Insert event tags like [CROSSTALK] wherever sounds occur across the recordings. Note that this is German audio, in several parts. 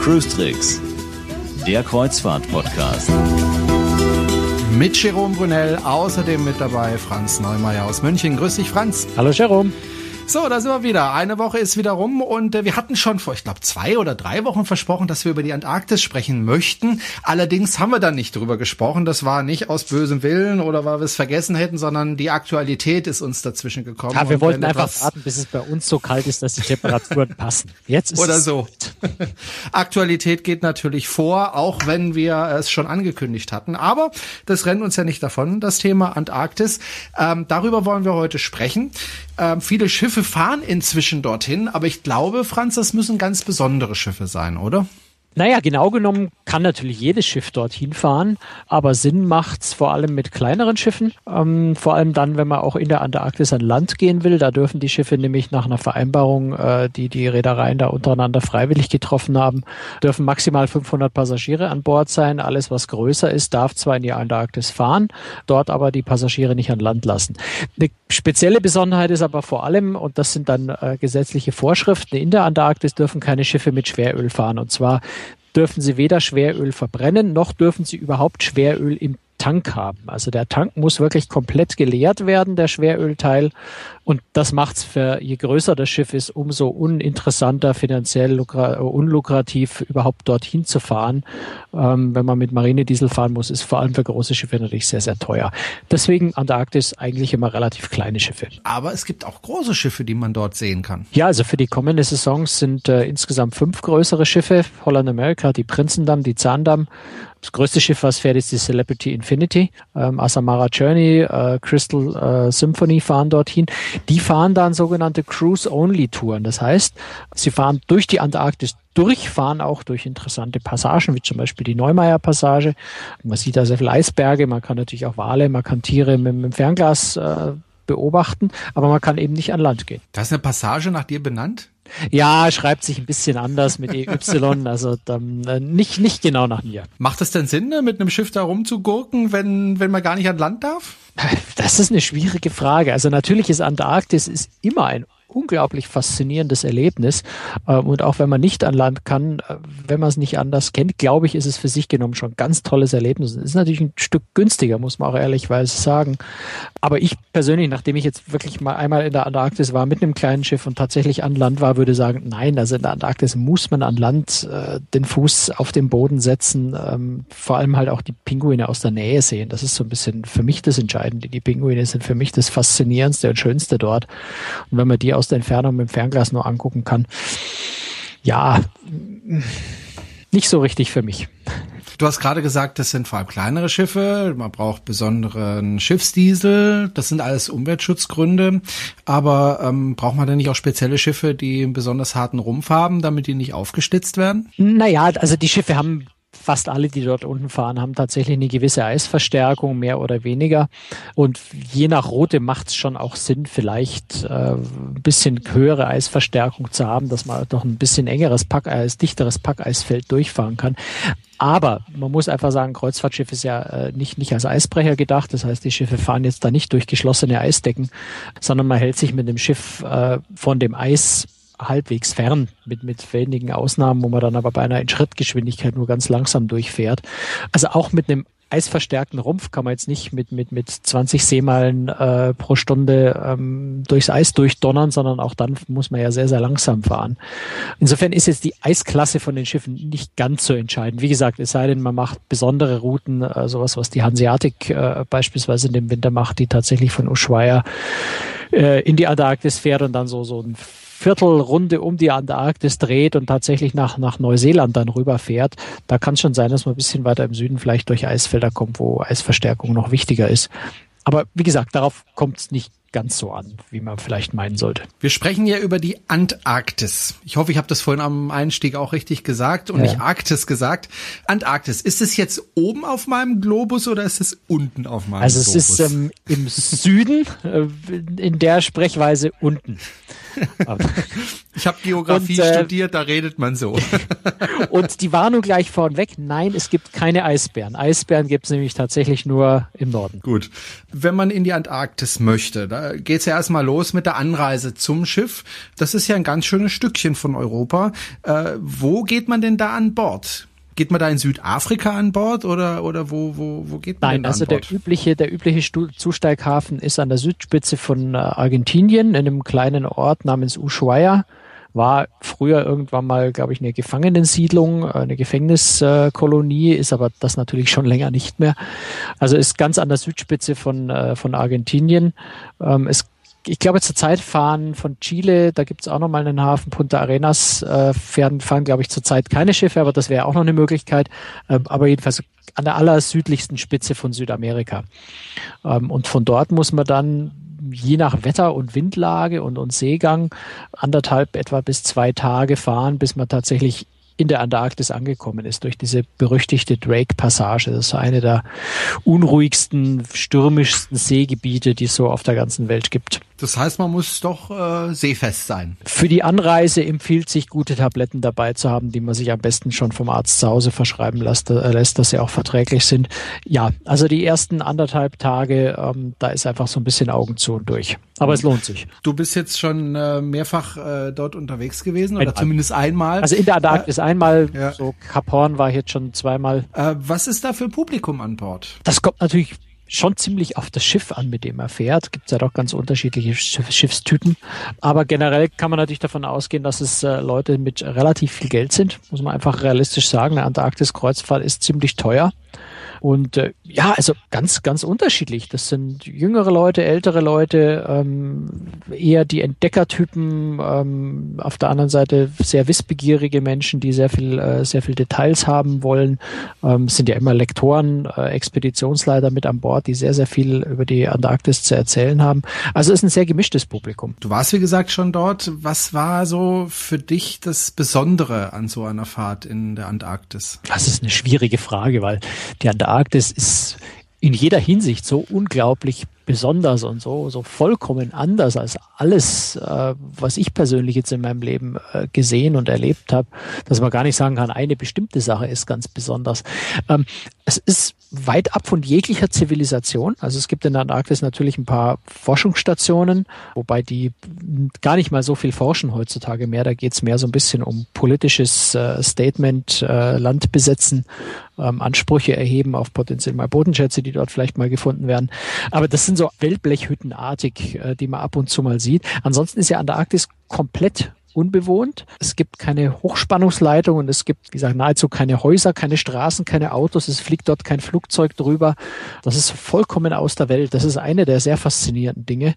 Cruise Tricks, der Kreuzfahrt-Podcast. Mit Jerome Brunel, außerdem mit dabei Franz Neumeier aus München. Grüß dich, Franz. Hallo, Jerome. So, da sind wir wieder. Eine Woche ist wieder rum und äh, wir hatten schon vor, ich glaube, zwei oder drei Wochen versprochen, dass wir über die Antarktis sprechen möchten. Allerdings haben wir dann nicht drüber gesprochen. Das war nicht aus bösem Willen oder weil wir es vergessen hätten, sondern die Aktualität ist uns dazwischen gekommen. Ja, wir wollten einfach warten, bis es bei uns so kalt ist, dass die Temperaturen [LAUGHS] passen. Jetzt ist oder so. [LAUGHS] Aktualität geht natürlich vor, auch wenn wir es schon angekündigt hatten. Aber das rennt uns ja nicht davon, das Thema Antarktis. Ähm, darüber wollen wir heute sprechen. Ähm, viele Schiffe fahren inzwischen dorthin, aber ich glaube, Franz, das müssen ganz besondere Schiffe sein, oder? Naja, genau genommen kann natürlich jedes Schiff dorthin fahren, aber Sinn macht's vor allem mit kleineren Schiffen. Ähm, vor allem dann, wenn man auch in der Antarktis an Land gehen will. Da dürfen die Schiffe nämlich nach einer Vereinbarung, äh, die die Reedereien da untereinander freiwillig getroffen haben, dürfen maximal 500 Passagiere an Bord sein. Alles, was größer ist, darf zwar in die Antarktis fahren, dort aber die Passagiere nicht an Land lassen. Eine spezielle Besonderheit ist aber vor allem, und das sind dann äh, gesetzliche Vorschriften, in der Antarktis dürfen keine Schiffe mit Schweröl fahren. Und zwar dürfen sie weder Schweröl verbrennen, noch dürfen sie überhaupt Schweröl im Tank haben. Also der Tank muss wirklich komplett geleert werden, der Schwerölteil. Und das macht es für, je größer das Schiff ist, umso uninteressanter, finanziell unlukrativ, überhaupt dorthin zu fahren. Ähm, wenn man mit Marinediesel fahren muss, ist vor allem für große Schiffe natürlich sehr, sehr teuer. Deswegen Antarktis eigentlich immer relativ kleine Schiffe. Aber es gibt auch große Schiffe, die man dort sehen kann. Ja, also für die kommende Saison sind äh, insgesamt fünf größere Schiffe. Holland America, die Prinzendamm, die Zahndamm das größte Schiff, was fährt, ist die Celebrity Infinity. Ähm, Asamara Journey, äh, Crystal äh, Symphony fahren dorthin. Die fahren dann sogenannte Cruise-Only-Touren. Das heißt, sie fahren durch die Antarktis durch, fahren auch durch interessante Passagen, wie zum Beispiel die Neumeier-Passage. Man sieht da sehr viele Eisberge, man kann natürlich auch Wale, man kann Tiere mit, mit dem Fernglas äh, beobachten, aber man kann eben nicht an Land gehen. Das ist eine Passage nach dir benannt? Ja, schreibt sich ein bisschen anders mit EY, also dann, äh, nicht, nicht genau nach mir. Macht es denn Sinn, ne, mit einem Schiff da rumzugurken, wenn, wenn man gar nicht an Land darf? [LAUGHS] Das ist eine schwierige Frage. Also natürlich ist Antarktis ist immer ein unglaublich faszinierendes Erlebnis. Ähm, und auch wenn man nicht an Land kann, äh, wenn man es nicht anders kennt, glaube ich, ist es für sich genommen schon ein ganz tolles Erlebnis. Es ist natürlich ein Stück günstiger, muss man auch ehrlichweise sagen. Aber ich persönlich, nachdem ich jetzt wirklich mal einmal in der Antarktis war mit einem kleinen Schiff und tatsächlich an Land war, würde sagen, nein, also in der Antarktis muss man an Land äh, den Fuß auf den Boden setzen, ähm, vor allem halt auch die Pinguine aus der Nähe sehen. Das ist so ein bisschen für mich das Entscheidende. Die Pinguine sind für mich das Faszinierendste und Schönste dort. Und wenn man die aus der Entfernung mit dem Fernglas nur angucken kann. Ja, nicht so richtig für mich. Du hast gerade gesagt, das sind vor allem kleinere Schiffe, man braucht besonderen Schiffsdiesel, das sind alles Umweltschutzgründe, aber ähm, braucht man denn nicht auch spezielle Schiffe, die einen besonders harten Rumpf haben, damit die nicht aufgestitzt werden? Naja, also die Schiffe haben fast alle, die dort unten fahren, haben tatsächlich eine gewisse Eisverstärkung, mehr oder weniger. Und je nach Route macht es schon auch Sinn, vielleicht äh, ein bisschen höhere Eisverstärkung zu haben, dass man doch ein bisschen engeres Packeis, dichteres Packeisfeld durchfahren kann. Aber man muss einfach sagen, Kreuzfahrtschiff ist ja äh, nicht, nicht als Eisbrecher gedacht. Das heißt, die Schiffe fahren jetzt da nicht durch geschlossene Eisdecken, sondern man hält sich mit dem Schiff äh, von dem Eis halbwegs fern, mit, mit wenigen Ausnahmen, wo man dann aber bei einer Schrittgeschwindigkeit nur ganz langsam durchfährt. Also auch mit einem eisverstärkten Rumpf kann man jetzt nicht mit, mit, mit 20 Seemeilen äh, pro Stunde ähm, durchs Eis durchdonnern, sondern auch dann muss man ja sehr, sehr langsam fahren. Insofern ist jetzt die Eisklasse von den Schiffen nicht ganz so entscheidend. Wie gesagt, es sei denn, man macht besondere Routen, äh, sowas, was die Hanseatic äh, beispielsweise in dem Winter macht, die tatsächlich von Ushuaia äh, in die Antarktis fährt und dann so, so ein Viertelrunde um die Antarktis dreht und tatsächlich nach, nach Neuseeland dann rüberfährt, da kann es schon sein, dass man ein bisschen weiter im Süden vielleicht durch Eisfelder kommt, wo Eisverstärkung noch wichtiger ist. Aber wie gesagt, darauf kommt es nicht ganz so an, wie man vielleicht meinen sollte. Wir sprechen ja über die Antarktis. Ich hoffe, ich habe das vorhin am Einstieg auch richtig gesagt und ja. nicht Arktis gesagt. Antarktis, ist es jetzt oben auf meinem Globus oder ist es unten auf meinem also Globus? Also es ist ähm, im Süden, äh, in der Sprechweise unten. [LAUGHS] ich habe Geografie und, äh, studiert, da redet man so. [LAUGHS] und die Warnung gleich vorneweg, nein, es gibt keine Eisbären. Eisbären gibt es nämlich tatsächlich nur im Norden. Gut. Wenn man in die Antarktis möchte, da geht's ja erstmal los mit der Anreise zum Schiff. Das ist ja ein ganz schönes Stückchen von Europa. Äh, wo geht man denn da an Bord? Geht man da in Südafrika an Bord oder, oder wo, wo, wo geht man Nein, denn also an Bord? der übliche, der übliche Zusteighafen ist an der Südspitze von äh, Argentinien, in einem kleinen Ort namens Ushuaia. War früher irgendwann mal, glaube ich, eine Gefangenensiedlung, äh, eine Gefängniskolonie, ist aber das natürlich schon länger nicht mehr. Also ist ganz an der Südspitze von, äh, von Argentinien. Ähm, es ich glaube, zurzeit fahren von Chile, da gibt's auch noch mal einen Hafen, Punta Arenas, äh, fahren, fahren glaube ich, zurzeit keine Schiffe, aber das wäre auch noch eine Möglichkeit. Ähm, aber jedenfalls an der allersüdlichsten Spitze von Südamerika. Ähm, und von dort muss man dann je nach Wetter und Windlage und, und Seegang anderthalb etwa bis zwei Tage fahren, bis man tatsächlich in der Antarktis angekommen ist, durch diese berüchtigte Drake-Passage. Das ist eine der unruhigsten, stürmischsten Seegebiete, die es so auf der ganzen Welt gibt. Das heißt, man muss doch äh, seefest sein. Für die Anreise empfiehlt sich, gute Tabletten dabei zu haben, die man sich am besten schon vom Arzt zu Hause verschreiben lässt, äh, lässt dass sie auch verträglich sind. Ja, also die ersten anderthalb Tage, ähm, da ist einfach so ein bisschen Augen zu und durch. Aber es lohnt sich. Du bist jetzt schon äh, mehrfach äh, dort unterwegs gewesen oder zumindest einmal. Also in der Antarktis äh, einmal, ja. so Kap Horn war ich jetzt schon zweimal. Äh, was ist da für Publikum an Bord? Das kommt natürlich schon ziemlich auf das Schiff an, mit dem er fährt. Gibt es ja doch ganz unterschiedliche Schiffstypen. Aber generell kann man natürlich davon ausgehen, dass es äh, Leute mit relativ viel Geld sind. Muss man einfach realistisch sagen. Eine Antarktis-Kreuzfahrt ist ziemlich teuer. Und äh, ja, also ganz, ganz unterschiedlich. Das sind jüngere Leute, ältere Leute, ähm, eher die Entdeckertypen, ähm, auf der anderen Seite sehr wissbegierige Menschen, die sehr viel, äh, sehr viel Details haben wollen. Ähm, sind ja immer Lektoren, äh, Expeditionsleiter mit an Bord, die sehr, sehr viel über die Antarktis zu erzählen haben. Also es ist ein sehr gemischtes Publikum. Du warst, wie gesagt, schon dort. Was war so für dich das Besondere an so einer Fahrt in der Antarktis? Das ist eine schwierige Frage, weil die Antarktis Antarktis ist in jeder Hinsicht so unglaublich besonders und so, so vollkommen anders als alles, äh, was ich persönlich jetzt in meinem Leben äh, gesehen und erlebt habe, dass man gar nicht sagen kann, eine bestimmte Sache ist ganz besonders. Ähm, es ist weit ab von jeglicher Zivilisation. Also es gibt in der Antarktis natürlich ein paar Forschungsstationen, wobei die gar nicht mal so viel forschen heutzutage mehr. Da geht es mehr so ein bisschen um politisches äh, Statement, äh, Land besetzen, ähm, Ansprüche erheben auf potenziell mal Bodenschätze, die dort vielleicht mal gefunden werden. Aber das sind so Wellblechhüttenartig, äh, die man ab und zu mal sieht. Ansonsten ist ja Antarktis komplett unbewohnt. Es gibt keine Hochspannungsleitung und es gibt, wie gesagt, nahezu keine Häuser, keine Straßen, keine Autos. Es fliegt dort kein Flugzeug drüber. Das ist vollkommen aus der Welt. Das ist eine der sehr faszinierenden Dinge,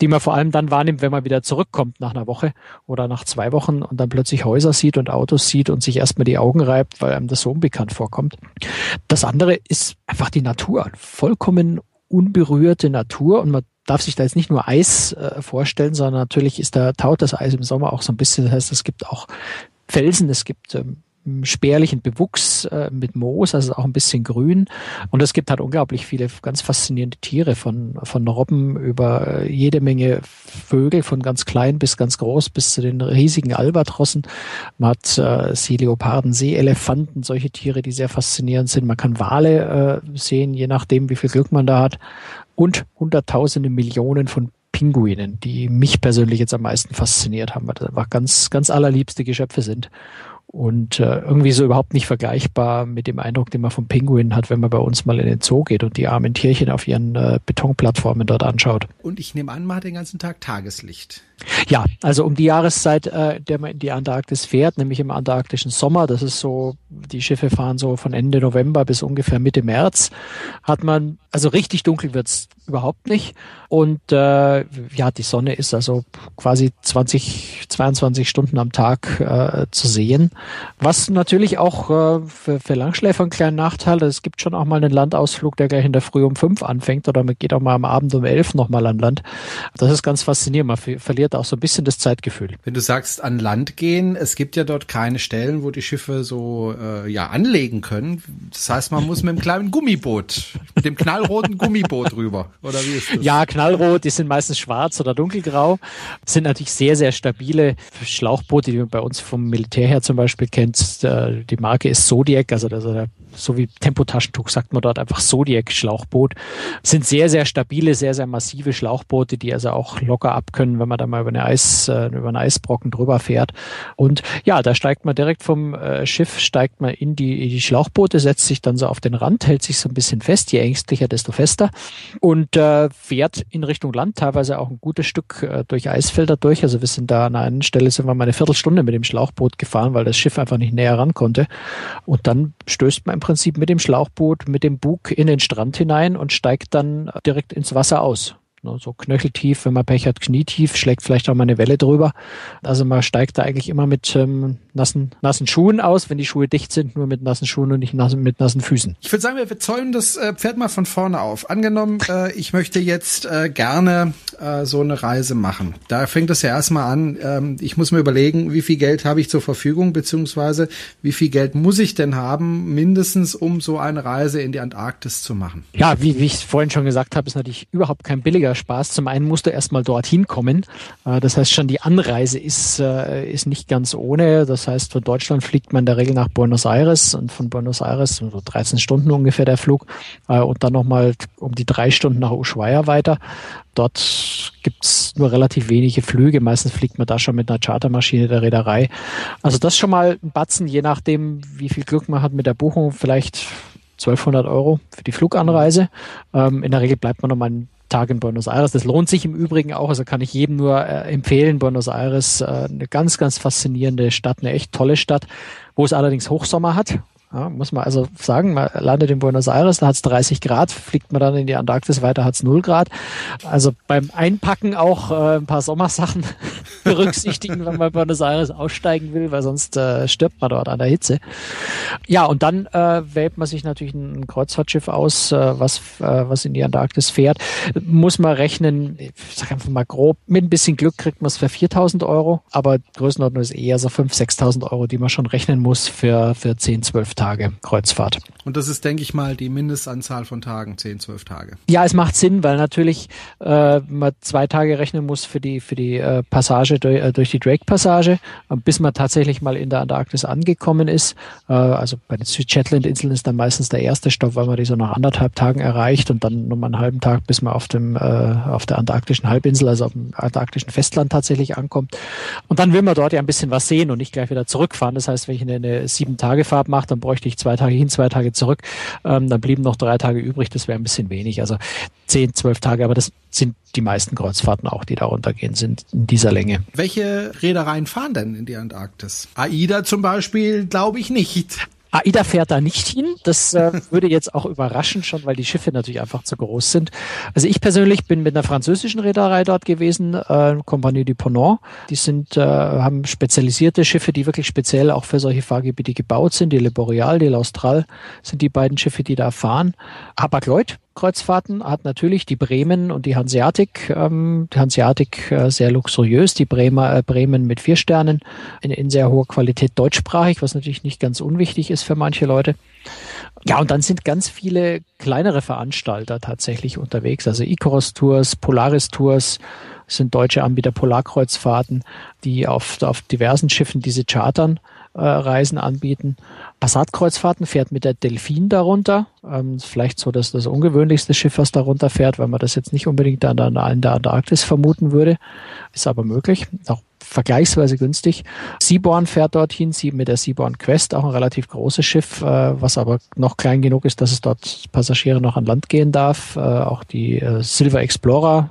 die man vor allem dann wahrnimmt, wenn man wieder zurückkommt nach einer Woche oder nach zwei Wochen und dann plötzlich Häuser sieht und Autos sieht und sich erstmal die Augen reibt, weil einem das so unbekannt vorkommt. Das andere ist einfach die Natur. Vollkommen unberührte Natur und man darf sich da jetzt nicht nur Eis äh, vorstellen, sondern natürlich ist da taut das Eis im Sommer auch so ein bisschen. Das heißt, es gibt auch Felsen, es gibt ähm, spärlichen Bewuchs äh, mit Moos, also auch ein bisschen grün. Und es gibt halt unglaublich viele ganz faszinierende Tiere, von, von Robben über äh, jede Menge Vögel, von ganz klein bis ganz groß, bis zu den riesigen Albatrossen. Man hat äh, Seeleoparden, Seeelefanten, solche Tiere, die sehr faszinierend sind. Man kann Wale äh, sehen, je nachdem, wie viel Glück man da hat und Hunderttausende Millionen von Pinguinen, die mich persönlich jetzt am meisten fasziniert haben, weil das einfach ganz, ganz allerliebste Geschöpfe sind und äh, irgendwie so überhaupt nicht vergleichbar mit dem Eindruck, den man vom Pinguin hat, wenn man bei uns mal in den Zoo geht und die armen Tierchen auf ihren äh, Betonplattformen dort anschaut. Und ich nehme an, man hat den ganzen Tag Tageslicht. Ja, also um die Jahreszeit, äh, der man in die Antarktis fährt, nämlich im antarktischen Sommer, das ist so, die Schiffe fahren so von Ende November bis ungefähr Mitte März, hat man, also richtig dunkel wird's überhaupt nicht. Und äh, ja, die Sonne ist also quasi 20, 22 Stunden am Tag äh, zu sehen. Was natürlich auch äh, für, für Langschläfer einen kleinen Nachteil. Es gibt schon auch mal einen Landausflug, der gleich in der Früh um fünf anfängt oder man geht auch mal am Abend um elf nochmal an Land. Das ist ganz faszinierend. Man verliert auch so ein bisschen das Zeitgefühl. Wenn du sagst an Land gehen, es gibt ja dort keine Stellen, wo die Schiffe so äh, ja anlegen können. Das heißt, man muss mit einem kleinen Gummiboot, mit dem knallroten Gummiboot rüber. Oder wie ist das? Ja, knallrot, die sind meistens schwarz oder dunkelgrau. Das sind natürlich sehr, sehr stabile Schlauchboote, die man bei uns vom Militär her zum Beispiel kennt. Die Marke ist Zodiac, also der so wie Tempotaschentuch sagt man dort einfach Zodiac-Schlauchboot. Sind sehr, sehr stabile, sehr, sehr massive Schlauchboote, die also auch locker abkönnen, wenn man da mal über, eine Eis, äh, über einen Eisbrocken drüber fährt. Und ja, da steigt man direkt vom äh, Schiff, steigt man in die, in die Schlauchboote, setzt sich dann so auf den Rand, hält sich so ein bisschen fest, je ängstlicher, desto fester und äh, fährt in Richtung Land, teilweise auch ein gutes Stück äh, durch Eisfelder durch. Also wir sind da an einer Stelle, sind wir mal eine Viertelstunde mit dem Schlauchboot gefahren, weil das Schiff einfach nicht näher ran konnte. Und dann stößt man im Prinzip mit dem Schlauchboot, mit dem Bug in den Strand hinein und steigt dann direkt ins Wasser aus. So knöcheltief, wenn man Pech hat, knietief, schlägt vielleicht auch mal eine Welle drüber. Also man steigt da eigentlich immer mit ähm, nassen, nassen Schuhen aus, wenn die Schuhe dicht sind, nur mit nassen Schuhen und nicht nassen, mit nassen Füßen. Ich würde sagen, wir zäumen das äh, Pferd mal von vorne auf. Angenommen, äh, ich möchte jetzt äh, gerne äh, so eine Reise machen. Da fängt es ja erstmal an, ähm, ich muss mir überlegen, wie viel Geld habe ich zur Verfügung, beziehungsweise wie viel Geld muss ich denn haben, mindestens um so eine Reise in die Antarktis zu machen. Ja, wie, wie ich vorhin schon gesagt habe, ist natürlich überhaupt kein billiger Spaß. Zum einen musst du erstmal dorthin kommen. Äh, das heißt, schon die Anreise ist, äh, ist nicht ganz ohne. Das heißt, von Deutschland fliegt man in der Regel nach Buenos Aires und von Buenos Aires so 13 Stunden ungefähr der Flug äh, und dann nochmal um die drei Stunden nach Ushuaia weiter. Dort gibt's nur relativ wenige Flüge. Meistens fliegt man da schon mit einer Chartermaschine der Reederei. Also das schon mal ein Batzen, je nachdem, wie viel Glück man hat mit der Buchung. Vielleicht 1200 Euro für die Fluganreise. Ähm, in der Regel bleibt man nochmal einen Tag in Buenos Aires. Das lohnt sich im Übrigen auch. Also kann ich jedem nur äh, empfehlen. Buenos Aires, äh, eine ganz, ganz faszinierende Stadt, eine echt tolle Stadt, wo es allerdings Hochsommer hat. Ja, muss man also sagen, man landet in Buenos Aires, da hat es 30 Grad, fliegt man dann in die Antarktis weiter, hat es 0 Grad. Also beim Einpacken auch äh, ein paar Sommersachen [LAUGHS] berücksichtigen, wenn man Buenos Aires aussteigen will, weil sonst äh, stirbt man dort an der Hitze. Ja, und dann äh, wählt man sich natürlich ein Kreuzfahrtschiff aus, äh, was, äh, was in die Antarktis fährt. Muss man rechnen, ich sag einfach mal grob, mit ein bisschen Glück kriegt man es für 4000 Euro, aber Größenordnung ist eher so 5.000, 6.000 Euro, die man schon rechnen muss für, für 10, 12 Tage. Kreuzfahrt. Und das ist, denke ich mal, die Mindestanzahl von Tagen, 10, 12 Tage. Ja, es macht Sinn, weil natürlich äh, man zwei Tage rechnen muss für die, für die äh, Passage durch, äh, durch die Drake-Passage, bis man tatsächlich mal in der Antarktis angekommen ist. Äh, also bei den Süd-Shetland-Inseln ist dann meistens der erste Stopp, weil man die so nach anderthalb Tagen erreicht und dann nochmal einen halben Tag, bis man auf dem äh, auf der antarktischen Halbinsel, also auf dem antarktischen Festland tatsächlich ankommt. Und dann will man dort ja ein bisschen was sehen und nicht gleich wieder zurückfahren. Das heißt, wenn ich eine, eine sieben Tage Fahrt mache, dann bräuchte ich zwei Tage hin, zwei Tage zurück. Ähm, dann blieben noch drei Tage übrig. Das wäre ein bisschen wenig. Also zehn, zwölf Tage. Aber das sind die meisten Kreuzfahrten auch, die darunter gehen, sind in dieser Länge. Welche Reedereien fahren denn in die Antarktis? AIDA zum Beispiel, glaube ich nicht. AIDA fährt da nicht hin. Das äh, [LAUGHS] würde jetzt auch überraschen schon, weil die Schiffe natürlich einfach zu groß sind. Also ich persönlich bin mit einer französischen Reederei dort gewesen, äh, Compagnie du Ponant. Die sind, äh, haben spezialisierte Schiffe, die wirklich speziell auch für solche Fahrgebiete gebaut sind. Die Le Boreal, die L'Austral sind die beiden Schiffe, die da fahren. Hapag-Lloyd Kreuzfahrten hat natürlich die Bremen und die Hanseatic. Ähm, die Hanseatic äh, sehr luxuriös, die Bremer, äh, Bremen mit vier Sternen in, in sehr hoher Qualität deutschsprachig, was natürlich nicht ganz unwichtig ist für manche Leute. Ja, und dann sind ganz viele kleinere Veranstalter tatsächlich unterwegs. Also Icarus Tours, Polaris Tours sind deutsche Anbieter Polarkreuzfahrten, die auf, auf diversen Schiffen diese chartern äh, Reisen anbieten. Passat-Kreuzfahrten fährt mit der Delfin darunter. Ähm, vielleicht so dass das ungewöhnlichste Schiff, was darunter fährt, weil man das jetzt nicht unbedingt an der, in der Antarktis vermuten würde. Ist aber möglich. Auch vergleichsweise günstig. Seaborn fährt dorthin, sie mit der Seaborn Quest, auch ein relativ großes Schiff, äh, was aber noch klein genug ist, dass es dort Passagiere noch an Land gehen darf. Äh, auch die äh, Silver Explorer,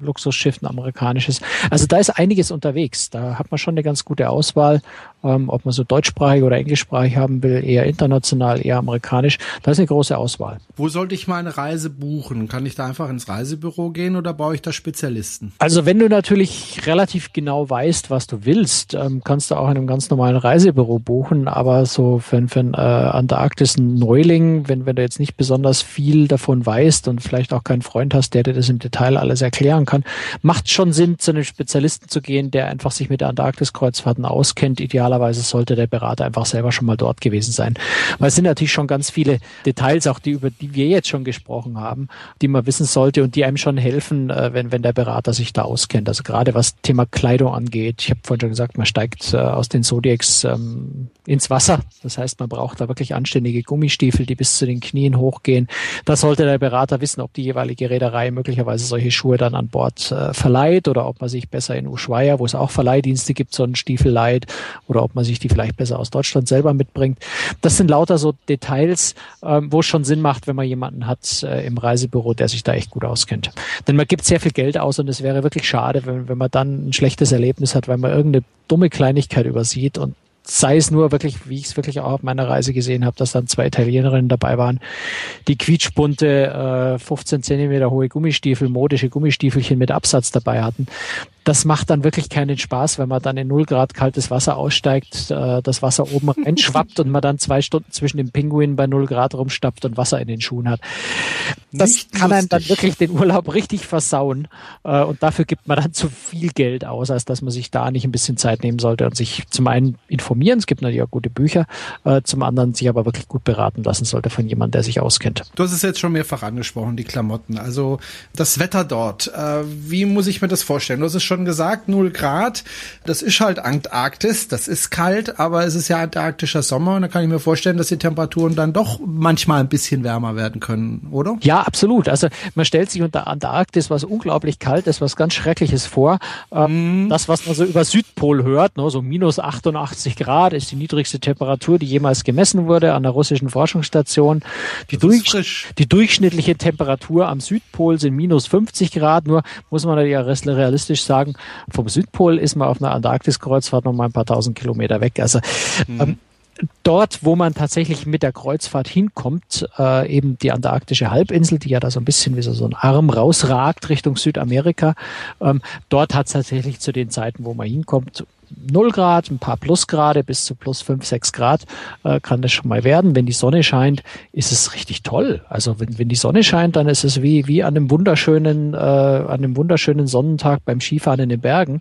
Luxusschiff, ein amerikanisches. Also da ist einiges unterwegs. Da hat man schon eine ganz gute Auswahl ähm, ob man so deutschsprachig oder englischsprachig haben will, eher international, eher amerikanisch. Da ist eine große Auswahl. Wo sollte ich meine Reise buchen? Kann ich da einfach ins Reisebüro gehen oder brauche ich da Spezialisten? Also wenn du natürlich relativ genau weißt, was du willst, ähm, kannst du auch in einem ganz normalen Reisebüro buchen. Aber so für, für einen äh, Antarktis ein Neuling, wenn, wenn du jetzt nicht besonders viel davon weißt und vielleicht auch keinen Freund hast, der dir das im Detail alles erklären kann, macht schon Sinn, zu einem Spezialisten zu gehen, der einfach sich mit der Antarktis-Kreuzfahrten auskennt, ideal idealerweise sollte der Berater einfach selber schon mal dort gewesen sein. Weil es sind natürlich schon ganz viele Details, auch die, über die wir jetzt schon gesprochen haben, die man wissen sollte und die einem schon helfen, äh, wenn, wenn der Berater sich da auskennt. Also gerade was Thema Kleidung angeht. Ich habe vorhin schon gesagt, man steigt äh, aus den Zodiacs ähm, ins Wasser. Das heißt, man braucht da wirklich anständige Gummistiefel, die bis zu den Knien hochgehen. Da sollte der Berater wissen, ob die jeweilige Reederei möglicherweise solche Schuhe dann an Bord äh, verleiht oder ob man sich besser in Ushuaia, wo es auch Verleihdienste gibt, so einen Stiefel leiht oder oder ob man sich die vielleicht besser aus Deutschland selber mitbringt. Das sind lauter so Details, ähm, wo es schon Sinn macht, wenn man jemanden hat äh, im Reisebüro, der sich da echt gut auskennt. Denn man gibt sehr viel Geld aus und es wäre wirklich schade, wenn, wenn man dann ein schlechtes Erlebnis hat, weil man irgendeine dumme Kleinigkeit übersieht und sei es nur wirklich, wie ich es wirklich auch auf meiner Reise gesehen habe, dass dann zwei Italienerinnen dabei waren, die quietschbunte äh, 15 Zentimeter hohe Gummistiefel, modische Gummistiefelchen mit Absatz dabei hatten das macht dann wirklich keinen Spaß, wenn man dann in null Grad kaltes Wasser aussteigt, äh, das Wasser oben [LAUGHS] reinschwappt und man dann zwei Stunden zwischen dem Pinguin bei null Grad rumstappt und Wasser in den Schuhen hat. Das Nicht kann einem dann wirklich den Urlaub richtig versauen äh, und dafür gibt man dann zu viel Geld aus, als dass man sich da nicht ein bisschen Zeit nehmen sollte und sich zum einen informieren, es gibt natürlich auch gute Bücher, äh, zum anderen sich aber wirklich gut beraten lassen sollte von jemandem, der sich auskennt. Du hast es jetzt schon mehrfach angesprochen, die Klamotten, also das Wetter dort. Äh, wie muss ich mir das vorstellen? Du hast es schon gesagt, 0 Grad. Das ist halt Antarktis, das ist kalt, aber es ist ja antarktischer Sommer und da kann ich mir vorstellen, dass die Temperaturen dann doch manchmal ein bisschen wärmer werden können, oder? Ja, absolut. Also man stellt sich unter Antarktis was unglaublich kaltes, was ganz Schreckliches vor. Mm. Das, was man so über Südpol hört, ne, so minus 88 Grad ist die niedrigste Temperatur, die jemals gemessen wurde an der russischen Forschungsstation. Die, durch, die durchschnittliche Temperatur am Südpol sind minus 50 Grad, nur muss man ja realistisch sagen, sagen, vom Südpol ist man auf einer Antarktis-Kreuzfahrt noch mal ein paar tausend Kilometer weg. Also mhm. ähm, dort, wo man tatsächlich mit der Kreuzfahrt hinkommt, äh, eben die antarktische Halbinsel, die ja da so ein bisschen wie so, so ein Arm rausragt Richtung Südamerika, ähm, dort hat es tatsächlich zu den Zeiten, wo man hinkommt, 0 Grad, ein paar Plusgrade bis zu plus 5, 6 Grad äh, kann das schon mal werden. Wenn die Sonne scheint, ist es richtig toll. Also wenn, wenn die Sonne scheint, dann ist es wie, wie an einem wunderschönen, äh, an einem wunderschönen Sonnentag beim Skifahren in den Bergen.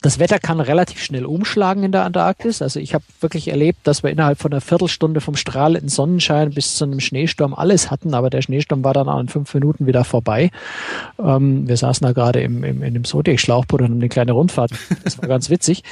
Das Wetter kann relativ schnell umschlagen in der Antarktis. Also ich habe wirklich erlebt, dass wir innerhalb von einer Viertelstunde vom strahlenden Sonnenschein bis zu einem Schneesturm alles hatten, aber der Schneesturm war dann auch in fünf Minuten wieder vorbei. Ähm, wir saßen da gerade im, im, in dem Zodiac-Schlauchboot und haben eine kleine Rundfahrt. Das war ganz witzig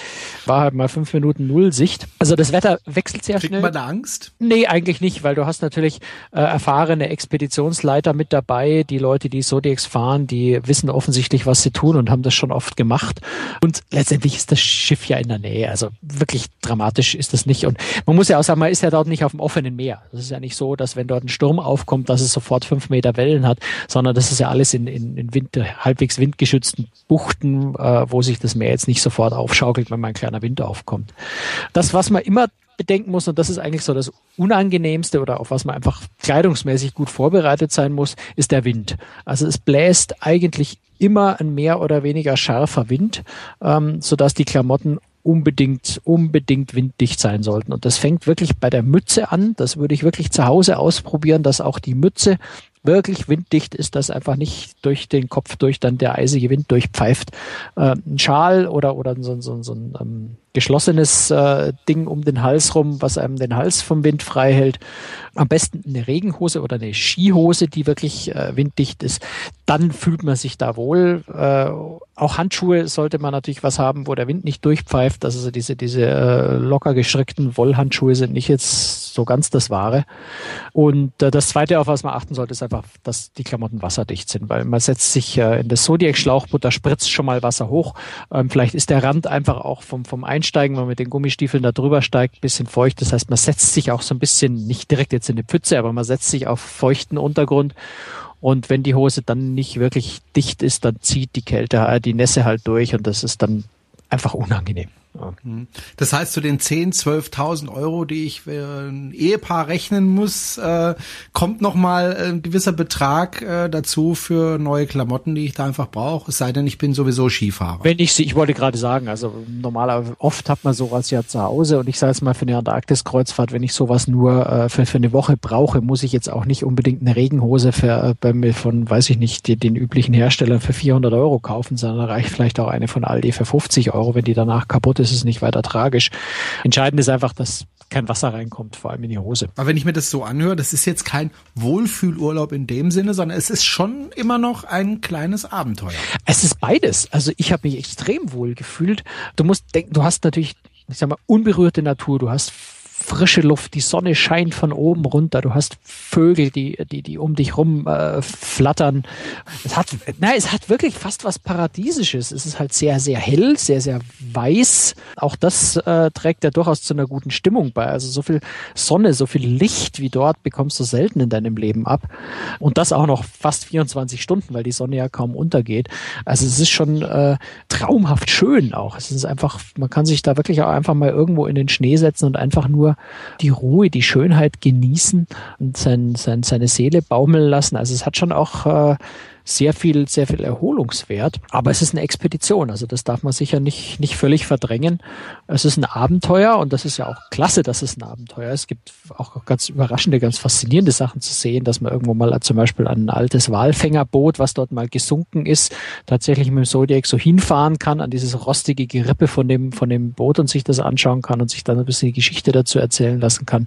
war halt mal fünf Minuten Null Sicht. Also das Wetter wechselt sehr Kriegt schnell. man da Angst? Nee, eigentlich nicht, weil du hast natürlich äh, erfahrene Expeditionsleiter mit dabei. Die Leute, die Zodiacs fahren, die wissen offensichtlich, was sie tun und haben das schon oft gemacht. Und letztendlich ist das Schiff ja in der Nähe. Also wirklich dramatisch ist das nicht. Und man muss ja auch sagen, man ist ja dort nicht auf dem offenen Meer. Das ist ja nicht so, dass wenn dort ein Sturm aufkommt, dass es sofort fünf Meter Wellen hat, sondern das ist ja alles in, in, in Wind, halbwegs windgeschützten Buchten, äh, wo sich das Meer jetzt nicht sofort aufschaukelt, wenn man ein kleiner Wind aufkommt. Das, was man immer bedenken muss, und das ist eigentlich so das Unangenehmste oder auf was man einfach kleidungsmäßig gut vorbereitet sein muss, ist der Wind. Also es bläst eigentlich immer ein mehr oder weniger scharfer Wind, ähm, sodass die Klamotten unbedingt, unbedingt winddicht sein sollten. Und das fängt wirklich bei der Mütze an. Das würde ich wirklich zu Hause ausprobieren, dass auch die Mütze wirklich winddicht ist, dass einfach nicht durch den Kopf durch dann der eisige Wind durchpfeift. Äh, ein Schal oder, oder so, so, so ein ähm, geschlossenes äh, Ding um den Hals rum, was einem den Hals vom Wind frei hält. Am besten eine Regenhose oder eine Skihose, die wirklich äh, winddicht ist. Dann fühlt man sich da wohl. Äh, auch Handschuhe sollte man natürlich was haben, wo der Wind nicht durchpfeift. Also diese, diese äh, locker gestrickten Wollhandschuhe sind nicht jetzt so ganz das Wahre. Und äh, das Zweite, auf was man achten sollte, ist einfach, dass die Klamotten wasserdicht sind, weil man setzt sich äh, in das Zodiac-Schlauchboot, da spritzt schon mal Wasser hoch. Ähm, vielleicht ist der Rand einfach auch vom, vom Einsteigen, wenn man mit den Gummistiefeln da drüber steigt, bisschen feucht. Das heißt, man setzt sich auch so ein bisschen, nicht direkt jetzt in die Pfütze, aber man setzt sich auf feuchten Untergrund. Und wenn die Hose dann nicht wirklich dicht ist, dann zieht die Kälte, äh, die Nässe halt durch und das ist dann einfach unangenehm. Ja. Mhm. Das heißt, zu den 10, 12.000 Euro, die ich für ein Ehepaar rechnen muss, äh, kommt noch mal ein gewisser Betrag äh, dazu für neue Klamotten, die ich da einfach brauche. Es sei denn, ich bin sowieso Skifahrer. Wenn ich sie, ich wollte gerade sagen, also normalerweise oft hat man sowas ja zu Hause und ich sage es mal für eine Antarktis-Kreuzfahrt, wenn ich sowas nur äh, für, für eine Woche brauche, muss ich jetzt auch nicht unbedingt eine Regenhose für, äh, bei mir von, weiß ich nicht, die, den üblichen Herstellern für 400 Euro kaufen, sondern reicht vielleicht auch eine von Aldi für 50 Euro, wenn die danach kaputt ist, ist nicht weiter tragisch. Entscheidend ist einfach, dass kein Wasser reinkommt, vor allem in die Hose. Aber wenn ich mir das so anhöre, das ist jetzt kein Wohlfühlurlaub in dem Sinne, sondern es ist schon immer noch ein kleines Abenteuer. Es ist beides. Also ich habe mich extrem wohl gefühlt. Du musst denken, du hast natürlich, ich sag mal, unberührte Natur, du hast frische Luft, die Sonne scheint von oben runter, du hast Vögel, die, die, die um dich rum äh, flattern. Es hat, nein, es hat wirklich fast was Paradiesisches. Es ist halt sehr, sehr hell, sehr, sehr weiß. Auch das äh, trägt ja durchaus zu einer guten Stimmung bei. Also so viel Sonne, so viel Licht wie dort bekommst du selten in deinem Leben ab. Und das auch noch fast 24 Stunden, weil die Sonne ja kaum untergeht. Also es ist schon äh, traumhaft schön auch. Es ist einfach, man kann sich da wirklich auch einfach mal irgendwo in den Schnee setzen und einfach nur die Ruhe, die Schönheit genießen und sein, sein, seine Seele baumeln lassen. Also es hat schon auch äh, sehr viel, sehr viel Erholungswert. Aber es ist eine Expedition, also das darf man sicher nicht, nicht völlig verdrängen. Es ist ein Abenteuer und das ist ja auch klasse, dass es ein Abenteuer ist. Es gibt auch ganz überraschende, ganz faszinierende Sachen zu sehen, dass man irgendwo mal zum Beispiel an ein altes Walfängerboot, was dort mal gesunken ist, tatsächlich mit dem Zodiac so hinfahren kann, an dieses rostige Gerippe von dem, von dem Boot und sich das anschauen kann und sich dann ein bisschen die Geschichte dazu erzählen lassen kann.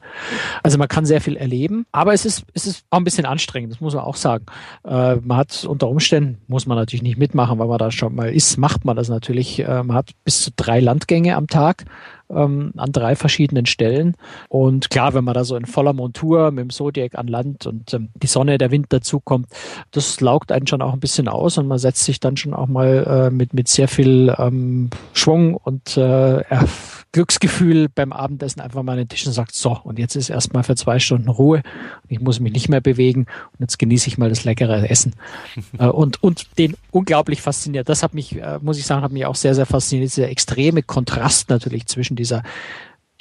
Also man kann sehr viel erleben, aber es ist, es ist auch ein bisschen anstrengend, das muss man auch sagen. Äh, man hat unter Umständen, muss man natürlich nicht mitmachen, weil man da schon mal ist, macht man das natürlich. Man hat bis zu drei Landgänge am Tag ähm, an drei verschiedenen Stellen. Und klar, wenn man da so in voller Montur mit dem Zodiac an Land und ähm, die Sonne, der Wind dazukommt, das laugt einen schon auch ein bisschen aus und man setzt sich dann schon auch mal äh, mit, mit sehr viel ähm, Schwung und äh, Glücksgefühl beim Abendessen einfach mal an den Tisch und sagt, so, und jetzt ist erstmal für zwei Stunden Ruhe. Ich muss mich nicht mehr bewegen und jetzt genieße ich mal das leckere Essen. [LAUGHS] Äh, und, und den unglaublich fasziniert. Das hat mich, äh, muss ich sagen, hat mich auch sehr, sehr fasziniert. Dieser extreme Kontrast natürlich zwischen dieser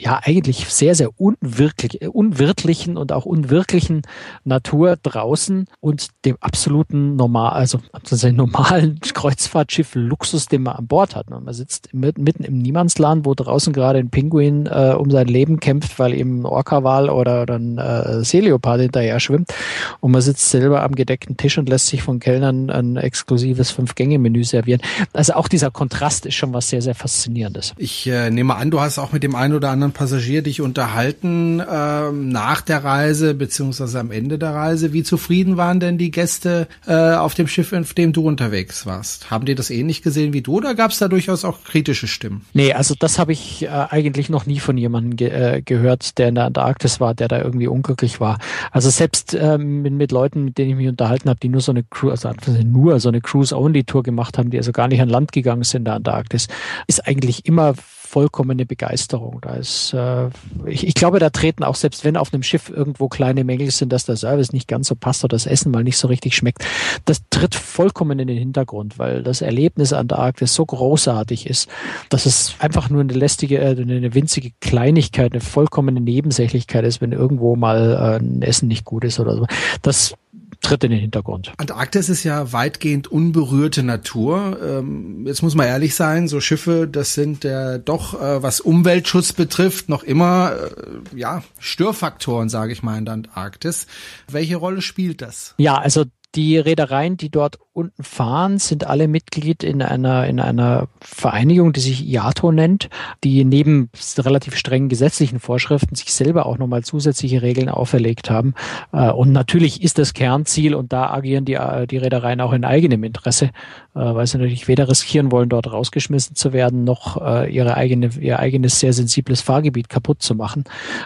ja eigentlich sehr, sehr unwirklich, unwirtlichen und auch unwirklichen Natur draußen und dem absoluten normal, also dem normalen [LAUGHS] Kreuzfahrtschiff Luxus, den man an Bord hat. Man sitzt mitten im Niemandsland, wo draußen gerade ein Pinguin äh, um sein Leben kämpft, weil eben ein Orca-Wal oder, oder ein äh, Seeleopard hinterher schwimmt und man sitzt selber am gedeckten Tisch und lässt sich von Kellnern ein exklusives Fünf-Gänge-Menü servieren. Also auch dieser Kontrast ist schon was sehr, sehr Faszinierendes. Ich äh, nehme an, du hast auch mit dem einen oder anderen Passagier dich unterhalten ähm, nach der Reise beziehungsweise am Ende der Reise. Wie zufrieden waren denn die Gäste äh, auf dem Schiff, auf dem du unterwegs warst? Haben die das ähnlich gesehen wie du oder gab es da durchaus auch kritische Stimmen? Nee, also das habe ich äh, eigentlich noch nie von jemandem ge äh, gehört, der in der Antarktis war, der da irgendwie unglücklich war. Also selbst ähm, mit, mit Leuten, mit denen ich mich unterhalten habe, die nur so eine Cruise, also nur so eine Cruise-Only-Tour gemacht haben, die also gar nicht an Land gegangen sind in der Antarktis, ist eigentlich immer vollkommene Begeisterung. Da ist, äh, ich, ich glaube, da treten auch, selbst wenn auf einem Schiff irgendwo kleine Mängel sind, dass der Service nicht ganz so passt oder das Essen mal nicht so richtig schmeckt, das tritt vollkommen in den Hintergrund, weil das Erlebnis an der Arktis so großartig ist, dass es einfach nur eine lästige, äh, eine winzige Kleinigkeit, eine vollkommene Nebensächlichkeit ist, wenn irgendwo mal äh, ein Essen nicht gut ist oder so. Das tritt in den Hintergrund. Antarktis ist ja weitgehend unberührte Natur. Ähm, jetzt muss man ehrlich sein, so Schiffe, das sind ja doch, äh, was Umweltschutz betrifft, noch immer äh, ja Störfaktoren, sage ich mal, in der Antarktis. Welche Rolle spielt das? Ja, also Die Reedereien, die dort unten fahren, sind alle Mitglied in einer, in einer Vereinigung, die sich IATO nennt, die neben relativ strengen gesetzlichen Vorschriften sich selber auch nochmal zusätzliche Regeln auferlegt haben. Äh, und natürlich ist das Kernziel, und da agieren die, äh, die Reedereien auch in eigenem Interesse, äh, weil sie natürlich weder riskieren wollen, dort rausgeschmissen zu werden, noch ihre eigene, ihr eigenes sehr sensibles Fahrgebiet kaputt zu machen,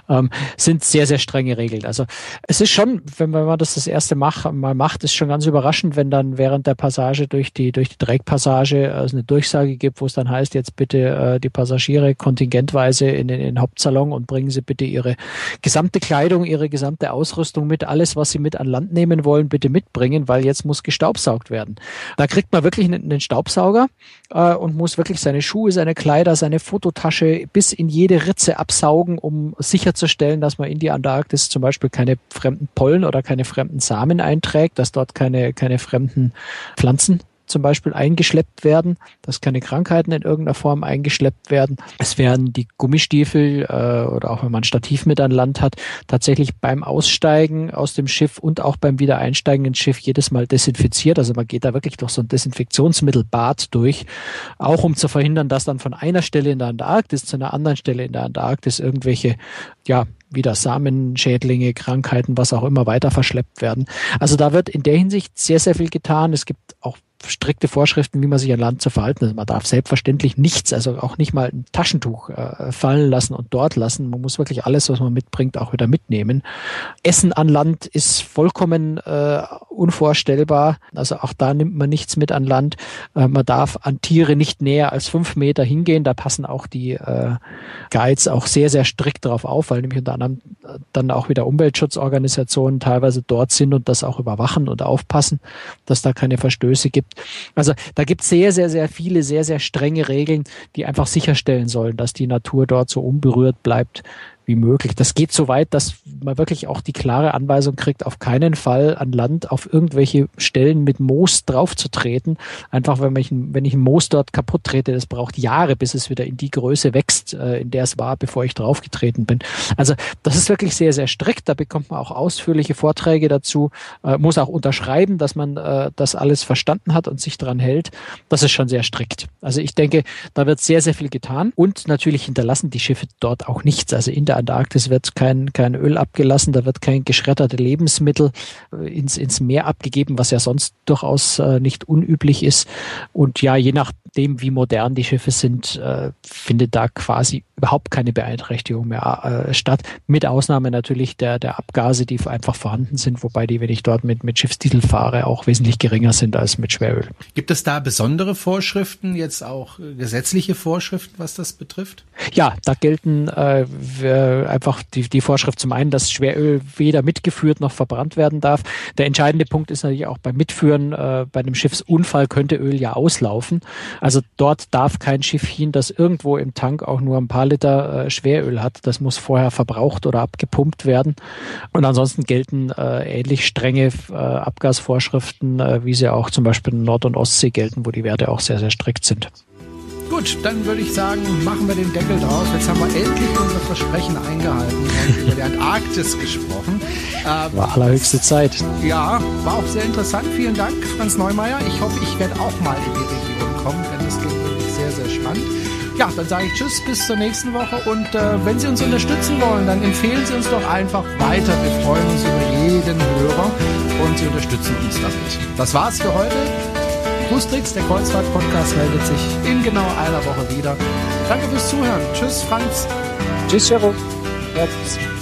ähm, sind sehr, sehr strenge Regeln. Also es ist schon, wenn man das das erste Mal macht, ist schon ganz überraschend, wenn dann während der Passage durch die, durch die Dreckpassage es eine Durchsage gibt, wo es dann heißt, jetzt bitte die Passagiere kontingentweise in den, in den Hauptsalon und bringen Sie bitte Ihre gesamte Kleidung, Ihre gesamte Ausrüstung mit, alles, was Sie mit an Land nehmen wollen, bitte mitbringen, weil jetzt muss gestaubsaugt werden. Da kriegt man wirklich einen, einen Staubsauger äh, und muss wirklich seine Schuhe, seine Kleider, seine Fototasche bis in jede Ritze absaugen, um sicherzustellen, dass man in die Antarktis zum Beispiel keine fremden Pollen oder keine fremden Samen einträgt, dass dort keine, keine fremden Pflanzen zum Beispiel eingeschleppt werden, dass keine Krankheiten in irgendeiner Form eingeschleppt werden. Es werden die Gummistiefel äh, oder auch wenn man ein Stativ mit an Land hat, tatsächlich beim Aussteigen aus dem Schiff und auch beim Wiedereinsteigen ins Schiff jedes Mal desinfiziert. Also man geht da wirklich durch so ein Desinfektionsmittelbad durch, auch um zu verhindern, dass dann von einer Stelle in der Antarktis zu einer anderen Stelle in der Antarktis irgendwelche ja, wieder Samenschädlinge, Krankheiten, was auch immer weiter verschleppt werden. Also da wird in der Hinsicht sehr, sehr viel getan. Es gibt auch strikte Vorschriften, wie man sich an Land zu verhalten hat. Man darf selbstverständlich nichts, also auch nicht mal ein Taschentuch äh, fallen lassen und dort lassen. Man muss wirklich alles, was man mitbringt, auch wieder mitnehmen. Essen an Land ist vollkommen äh, unvorstellbar. Also auch da nimmt man nichts mit an Land. Äh, man darf an Tiere nicht näher als fünf Meter hingehen. Da passen auch die äh, Guides auch sehr, sehr strikt darauf auf, weil nämlich unter anderem äh, dann auch wieder Umweltschutzorganisationen teilweise dort sind und das auch überwachen und aufpassen, dass da keine Verstöße gibt. Also da gibt es sehr, sehr, sehr viele, sehr, sehr strenge Regeln, die einfach sicherstellen sollen, dass die Natur dort so unberührt bleibt, wie möglich. Das geht so weit, dass man wirklich auch die klare Anweisung kriegt, auf keinen Fall an Land auf irgendwelche Stellen mit Moos draufzutreten. Einfach, wenn ich, wenn ich ein Moos dort kaputt trete, das braucht Jahre, bis es wieder in die Größe wächst, äh, in der es war, bevor ich draufgetreten bin. Also das ist wirklich sehr, sehr strikt. Da bekommt man auch ausführliche Vorträge dazu, äh, muss auch unterschreiben, dass man äh, das alles verstanden hat und sich daran hält. Das ist schon sehr strikt. Also ich denke, da wird sehr, sehr viel getan und natürlich hinterlassen die Schiffe dort auch nichts. Also in der der Antarktis wird kein, kein Öl abgelassen, da wird kein geschredderte Lebensmittel äh, ins, ins Meer abgegeben, was ja sonst durchaus äh, nicht unüblich ist. Und ja, je nachdem, wie modern die Schiffe sind, äh, findet da quasi überhaupt keine Beeinträchtigung mehr äh, statt. Mit Ausnahme natürlich der, der Abgase, die einfach vorhanden sind, wobei die, wenn ich dort mit, mit Schiffstitel fahre, auch wesentlich geringer sind als mit Schweröl. Gibt es da besondere Vorschriften, jetzt auch äh, gesetzliche Vorschriften, was das betrifft? Ja, da gelten äh, einfach die, die Vorschrift zum einen, dass Schweröl weder mitgeführt noch verbrannt werden darf. Der entscheidende Punkt ist natürlich auch beim Mitführen, äh, bei einem Schiffsunfall könnte Öl ja auslaufen. Also dort darf kein Schiff hin, das irgendwo im Tank auch nur ein paar Liter äh, Schweröl hat. Das muss vorher verbraucht oder abgepumpt werden. Und ansonsten gelten äh, ähnlich strenge äh, Abgasvorschriften, äh, wie sie auch zum Beispiel in Nord- und Ostsee gelten, wo die Werte auch sehr, sehr strikt sind. Gut, dann würde ich sagen, machen wir den Deckel drauf. Jetzt haben wir endlich unser Versprechen eingehalten und über die Antarktis gesprochen. Ähm, war allerhöchste Zeit. Ja, war auch sehr interessant. Vielen Dank, Franz Neumeier. Ich hoffe, ich werde auch mal in die Region kommen, denn das klingt wirklich sehr, sehr spannend. Ja, dann sage ich Tschüss, bis zur nächsten Woche. Und äh, wenn Sie uns unterstützen wollen, dann empfehlen Sie uns doch einfach weiter. Wir freuen uns über jeden Hörer und Sie unterstützen uns damit. Das war's für heute. Cruistricks, der Kreuzfahrt-Podcast, meldet sich in genau einer Woche wieder. Danke fürs Zuhören. Tschüss, Franz. Tschüss, tschüss.